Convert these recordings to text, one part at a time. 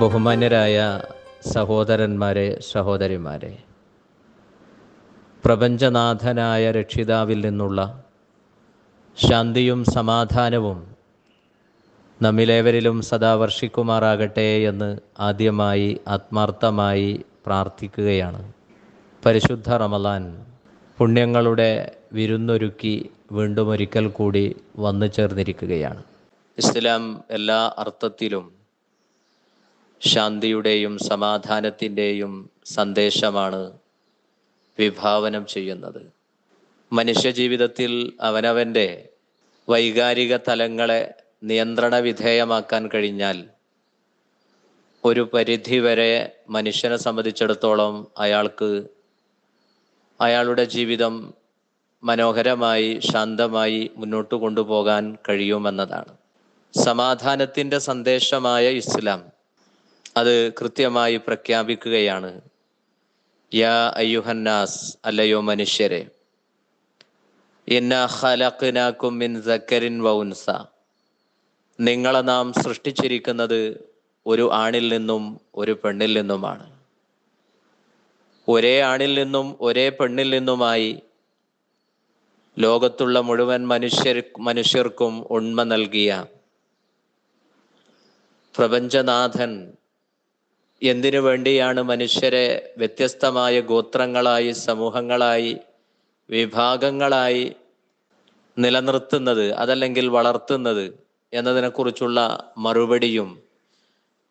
ബഹുമാന്യരായ സഹോദരന്മാരെ സഹോദരിമാരെ പ്രപഞ്ചനാഥനായ രക്ഷിതാവിൽ നിന്നുള്ള ശാന്തിയും സമാധാനവും നമ്മിലേവരിലും സദാ വർഷിക്കുമാറാകട്ടെ എന്ന് ആദ്യമായി ആത്മാർത്ഥമായി പ്രാർത്ഥിക്കുകയാണ്. പരിശുദ്ധ റമലാൻ പുണ്യങ്ങളുടെ വിരുന്നൊരുക്കി വീണ്ടും ഒരിക്കൽ കൂടി വന്നു ചേർന്നിരിക്കുകയാണ് ഇസ്ലാം എല്ലാ അർത്ഥത്തിലും ശാന്തിയുടെയും സമാധാനത്തിന്റെയും സന്ദേശമാണ് വിഭാവനം ചെയ്യുന്നത്. മനുഷ്യജീവിതത്തിൽ അവനവന്റെ വൈകാരിക തലങ്ങളെ നിയന്ത്രണ വിധേയമാക്കാൻ കഴിഞ്ഞാൽ ഒരു പരിധി വരെ മനുഷ്യനെ സംബന്ധിച്ചിടത്തോളം അയാൾക്ക് അയാളുടെ ജീവിതം മനോഹരമായി ശാന്തമായി മുന്നോട്ട് കൊണ്ടുപോകാൻ കഴിയുമെന്നതാണ്. സമാധാനത്തിന്റെ സന്ദേശമായ ഇസ്ലാം അത് കൃത്യമായി പ്രഖ്യാപിക്കുകയാണ്. യാ അയ്യുഹന്നാസ് അല്ലയോ മനുഷ്യരെ മിൻ സക്കരിൻ നിങ്ങളെ നാം സൃഷ്ടിച്ചിരിക്കുന്നത് ഒരു ആണിൽ നിന്നും ഒരു പെണ്ണിൽ നിന്നുമാണ്. ഒരേ ആണിൽ നിന്നും ഒരേ പെണ്ണിൽ നിന്നുമായി ലോകത്തുള്ള മുഴുവൻ മനുഷ്യർ മനുഷ്യർക്കും ഉണ്മ നൽകിയ പ്രപഞ്ചനാഥൻ എന്തിനു വേണ്ടിയാണ് മനുഷ്യരെ വ്യത്യസ്തമായ ഗോത്രങ്ങളായി സമൂഹങ്ങളായി വിഭാഗങ്ങളായി നിലനിർത്തുന്നത് അതല്ലെങ്കിൽ വളർത്തുന്നത് എന്നതിനെക്കുറിച്ചുള്ള മറുപടിയും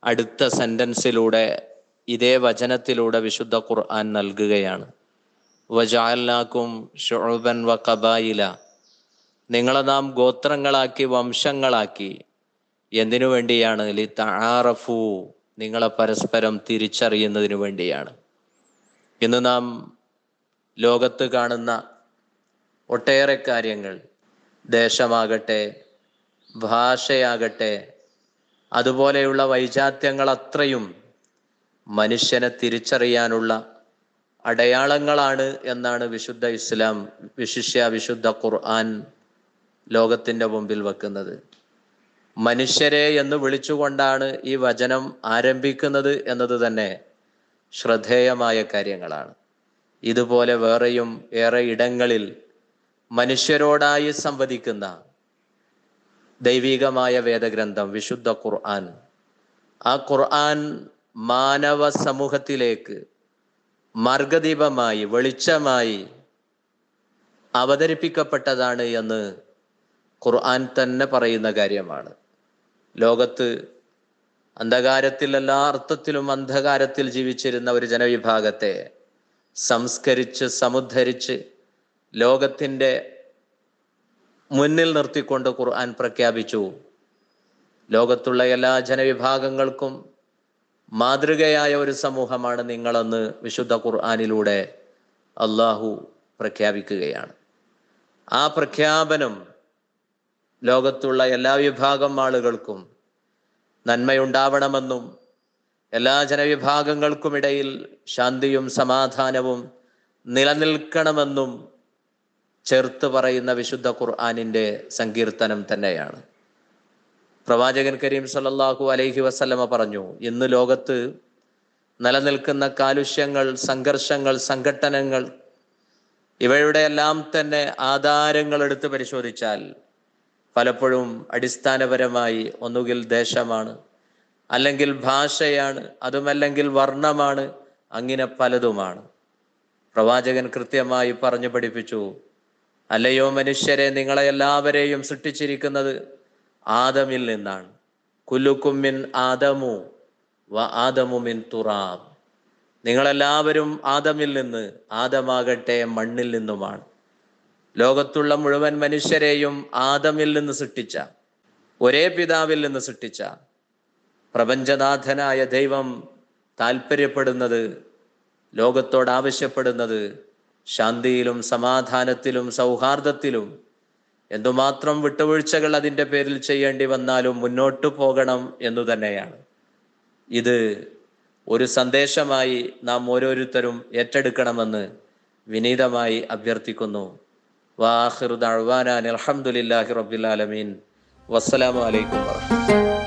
അടുത്ത സെന്റൻസിലൂടെ ഇതേ വചനത്തിലൂടെ വിശുദ്ധ ഖുർആൻ നൽകുകയാണ്. വജാൽനാക്കും ഷുഅബൻ വ കബായില. നിങ്ങളെ നാം ഗോത്രങ്ങളാക്കി വംശങ്ങളാക്കി. എന്തിനു വേണ്ടിയാണ്? ലി നിങ്ങളെ പരസ്പരം തിരിച്ചറിയുന്നതിനു വേണ്ടിയാണ്. ഇന്ന് നാം ലോകത്ത് കാണുന്ന ഒട്ടേറെ കാര്യങ്ങൾ ദേശമാകട്ടെ ഭാഷയാകട്ടെ അതുപോലെയുള്ള വൈജാത്യങ്ങൾ അത്രയും മനുഷ്യനെ തിരിച്ചറിയാനുള്ള അടയാളങ്ങളാണ് എന്നാണ് വിശുദ്ധ ഇസ്ലാം വിശിഷ്യ വിശുദ്ധ ഖുർആൻ ലോകത്തിന്റെ മുമ്പിൽ വെക്കുന്നത്. മനുഷ്യരെ എന്ന് വിളിച്ചുകൊണ്ടാണ് ഈ വചനം ആരംഭിക്കുന്നത് എന്നത് തന്നെ ശ്രദ്ധേയമായ കാര്യങ്ങളാണ്. ഇതുപോലെ വേറെയും ഏറെ ഇടങ്ങളിൽ മനുഷ്യരോടായി സംവദിക്കുന്ന ദൈവികമായ വേദഗ്രന്ഥം വിശുദ്ധ ഖുർആൻ. ആ ഖുർആൻ മാനവ സമൂഹത്തിലേക്ക് മാർഗദീപമായി വെളിച്ചമായി അവതരിപ്പിക്കപ്പെട്ടതാണ് എന്ന് ഖുർആൻ തന്നെ പറയുന്ന കാര്യമാണ്. ലോകത്ത് അന്ധകാരത്തിൽ എല്ലാ അർത്ഥത്തിലും അന്ധകാരത്തിൽ ജീവിച്ചിരുന്ന ഒരു ജനവിഭാഗത്തെ സംസ്കരിച്ച് സമുദ്ധരിച്ച് ലോകത്തിന്റെ മുന്നിൽ നിർത്തിക്കൊണ്ട് ഖുർആൻ പ്രഖ്യാപിച്ചു. ലോകത്തുള്ള എല്ലാ ജനവിഭാഗങ്ങൾക്കും മാതൃകയായ ഒരു സമൂഹമാണ് നിങ്ങളെന്ന് വിശുദ്ധ ഖുർആാനിലൂടെ അള്ളാഹു പ്രഖ്യാപിക്കുകയാണ്. ആ പ്രഖ്യാപനം ലോകത്തുള്ള എല്ലാ വിഭാഗം ആളുകൾക്കും നന്മയുണ്ടാവണമെന്നും എല്ലാ ജനവിഭാഗങ്ങൾക്കുമിടയിൽ ശാന്തിയും സമാധാനവും നിലനിൽക്കണമെന്നും ചേർത്ത് പറയുന്ന വിശുദ്ധ ഖുർആാനിന്റെ സങ്കീർത്തനം തന്നെയാണ്. പ്രവാചകൻ കരീം സല്ലല്ലാഹു അലൈഹി വസല്ലമ പറഞ്ഞു ഇന്ന് ലോകത്ത് നിലനിൽക്കുന്ന കാലുഷ്യങ്ങൾ സംഘർഷങ്ങൾ സംഘട്ടനങ്ങൾ ഇവയുടെ എല്ലാം തന്നെ ആധാരങ്ങൾ എടുത്ത് പരിശോധിച്ചാൽ പലപ്പോഴും അടിസ്ഥാനപരമായി ഒന്നുകിൽ ദേശമാണ് അല്ലെങ്കിൽ ഭാഷയാണ് അതുമല്ലെങ്കിൽ വർണമാണ് അങ്ങനെ പലതുമാണ്. പ്രവാചകൻ കൃത്യമായി പറഞ്ഞു പഠിപ്പിച്ചു അല്ലയോ മനുഷ്യരെ നിങ്ങളെ എല്ലാവരെയും സൃഷ്ടിച്ചിരിക്കുന്നത് ആദമിൽ നിന്നാണ്. കുല്ലുക്കുമ്മിൻ ആദമു വ ആദമു മിൻ തുറാബ്. നിങ്ങളെല്ലാവരും ആദമിൽ നിന്ന് ആദമാകട്ടെ മണ്ണിൽ നിന്നുമാണ്. ലോകത്തുള്ള മുഴുവൻ മനുഷ്യരെയും ആദമിൽ നിന്ന് സൃഷ്ടിച്ച ഒരേ പിതാവിൽ നിന്ന് സൃഷ്ടിച്ച പ്രപഞ്ചനാഥനായ ദൈവം താല്പര്യപ്പെടുന്നത് ലോകത്തോട് ആവശ്യപ്പെടുന്നത് ശാന്തിയിലും സമാധാനത്തിലും സൗഹാർദ്ദത്തിലും. എന്തുമാത്രം വിട്ടുവീഴ്ചകൾ അതിന്റെ പേരിൽ ചെയ്യേണ്ടി വന്നാലും മുന്നോട്ടു പോകണം എന്നു തന്നെയാണ്. ഇത് ഒരു സന്ദേശമായി നാം ഓരോരുത്തരും ഏറ്റെടുക്കണമെന്ന് വിനീതമായി അഭ്യർത്ഥിക്കുന്നു. വാഹിറു ദഅ്വാനാൻ അൽഹംദുലില്ലാഹി റബ്ബിൽ ആലമീൻ വസ്സലാമു അലൈക്കും വറഹ്മത്തുള്ളാഹി